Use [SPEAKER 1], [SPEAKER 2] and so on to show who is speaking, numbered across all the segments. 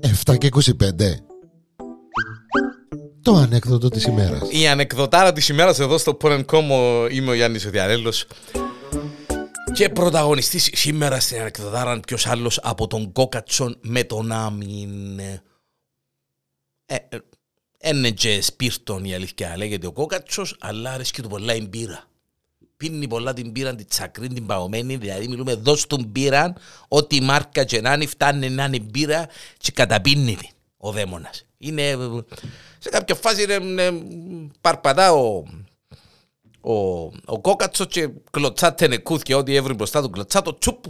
[SPEAKER 1] Εφτά και 25 Το ανέκδοτο της ημέρας.
[SPEAKER 2] Η ανεκδοτάρα της ημέρας εδώ στο Porn.com είμαι ο Γιάννης ο Διαρέλος και πρωταγωνιστής σήμερα στην ανεκδοτάρα ποιος άλλος από τον Κόκατσον με τον Άμιν. Ε, ε, είναι και σπίρτον η αλήθεια λέγεται ο Κόκατσος αλλά αρέσκει του πολλά η μπύρα πίνει πολλά την πύρα, την τσακρή, την παγωμένη, δηλαδή μιλούμε δώσ' του πύρα, ό,τι μάρκα και να είναι, φτάνει να είναι μπύρα και καταπίνει την ο δαίμονας. Είναι, σε κάποια φάση είναι, παρπατά ο, ο, ο κόκατσος και κλωτσάτε νεκούθηκε ό,τι έβρι μπροστά του κλωτσά το τσουπ,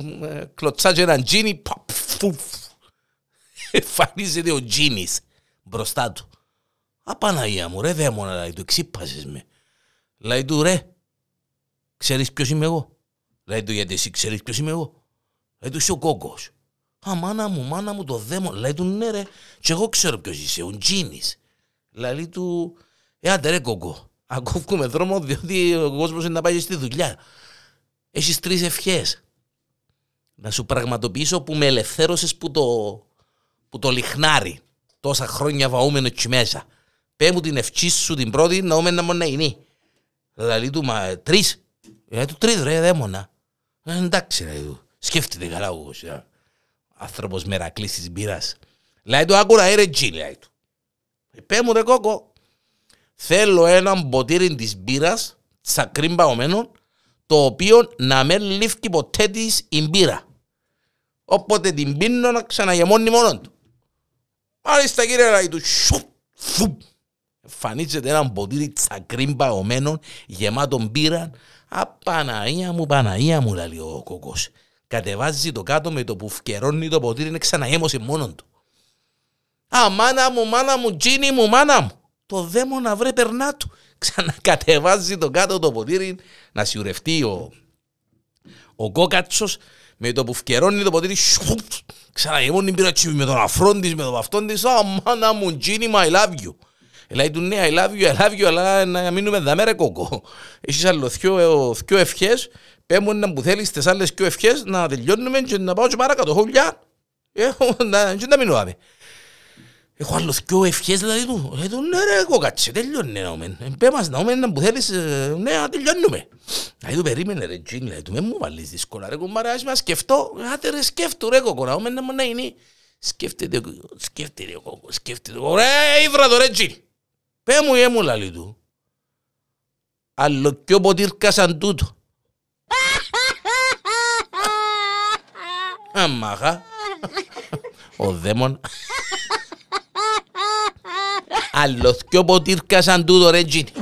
[SPEAKER 2] κλωτσά και έναν τζίνι, παπ, φουφ. Εμφανίζεται ο τζίνις μπροστά του. Απαναγία μου ρε δαίμονα, λέει του, εξύπασες με. Λέει του ρε, Ξέρεις ποιος είμαι εγώ; Λέει του γιατί εσύ ξέρεις ποιος είμαι εγώ; Λέει του είσαι ο κόκκος. Α, μάνα μου, μάνα μου, το δαίμον. Λέει του ναι ρε, και εγώ ξέρω ποιος είσαι, ο Τζίνης. Λέει του, ε, άντε ρε κόκκο. Ακόφκουμε δρόμο διότι ο κόσμος είναι να πάει στη δουλειά. Έχεις τρεις ευχές. Να σου πραγματοποιήσω που με ελευθέρωσες που το, που το λιχνάρι. Τόσα χρόνια βαούμενος εκεί μέσα. Πέ μου την ευχή σου την πρώτη να ούμε να μόνο είναι. Δηλαδή του, μα τρεις. Ε, του τρίτου ρε δαίμονα. Ε, εντάξει ρε του. Σκέφτεται καλά ο άνθρωπος μερακλής της μπύρας. Λέει του άκουρα ε, ρε τζι λέει του. Ε, πέ μου ρε κόκο. Θέλω ένα ποτήρι της μπύρας τσακρίν παγωμένο το οποίο να με λήφκει ποτέ της η μπύρα. Όποτε την πίνω να ξαναγεμώνει μόνο του. Μάλιστα κύριε λέει του. Φουπ. Φανίζεται ένα ποτήρι τσακρίν παγωμένο γεμάτο μπύρα Απαναία μου, Παναία μου, λέει ο κόκο. Κατεβάζει το κάτω με το που φκερώνει το ποτήρι, είναι ξαναέμωσε μόνο του. Α, μάνα μου, μάνα μου, τζίνι μου, μάνα μου. Το δαίμονα βρε περνά του. Ξανακατεβάζει το κάτω το ποτήρι να σιουρευτεί ο, ο κόκατσος με το που φκερώνει το ποτήρι ξαναγεμώνει πήρα με τον αφρόν της, με τον αυτόν της Α, μάνα μου, τζίνι, my love you. Λέει του ναι, I love you, I love you, αλλά να μείνουμε δάμε ρε κόκο. Έχεις άλλο δυο, δυο ευχές, πέμουν να μου θέλεις τις άλλες δυο ευχές να τελειώνουμε και να πάω και παρακάτω. Χολιά, και να μείνω δάμε. Έχω άλλο δυο ευχές δηλαδή του. Λέει του ναι ρε κόκατσε, τελειώνει να ομεν. Πέ μας να ομεν να μου θέλεις, ναι, να τελειώνουμε. Λέει του περίμενε ρε τζιν, λέει του, με μου βάλεις δύσκολα ρε κουμπάρα, ας μας σκεφτώ, άτε ρε σκέφτου ρε κόκο, να ομεν να μου να είναι. Σκέφτεται, σκέφτεται ο κόκο, σκέφτεται ο κόκο, ρε ήβρα το ρε τζιν. Πέ μου ή έμου λαλί του. Άλλο πιο ποτήρκα σαν τούτο. Αμάχα. Ο δαίμον. Άλλο πιο ποτήρκα σαν τούτο ρε τζίνι.